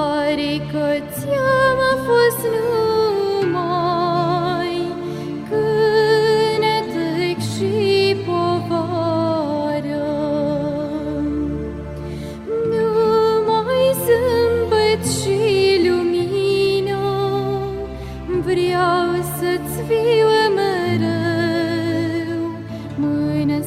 pare că ți-am fost numai cântec și povară. Numai zâmbet și lumină Vreau să-ți fiu mereu Mână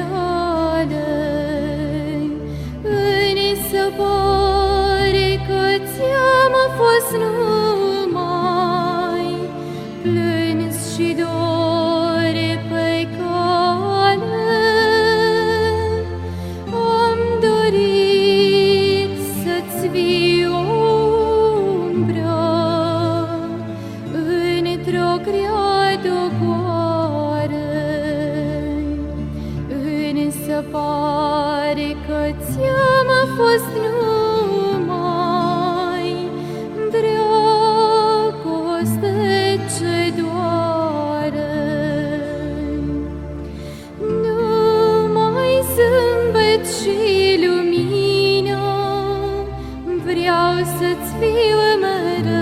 de jale Îmi se pare că ți-am fost numai plâns și dor pe cale. Am dorit să-ți fiu umbră într-o grea Însă pare că ți-am fost numai dragoste ce doare. Numai zâmbet și lumină Vreau să-ți fiu mereu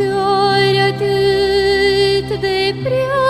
dar atât de prea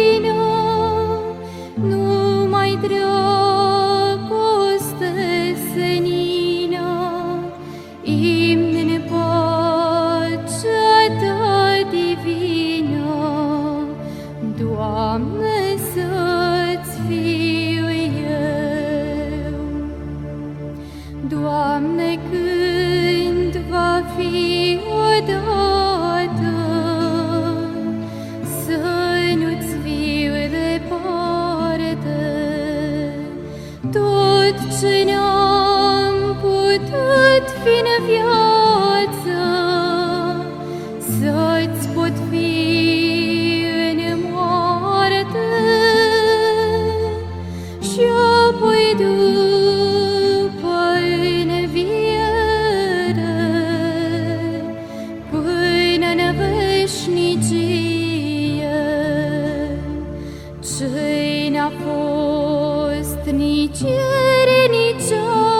Doamne, să-ți fiu eu. Doamne, când va fi odată Să nu-ți fiu departe Tot ce n-am putut fi în viață fost nici ieri, nici azi.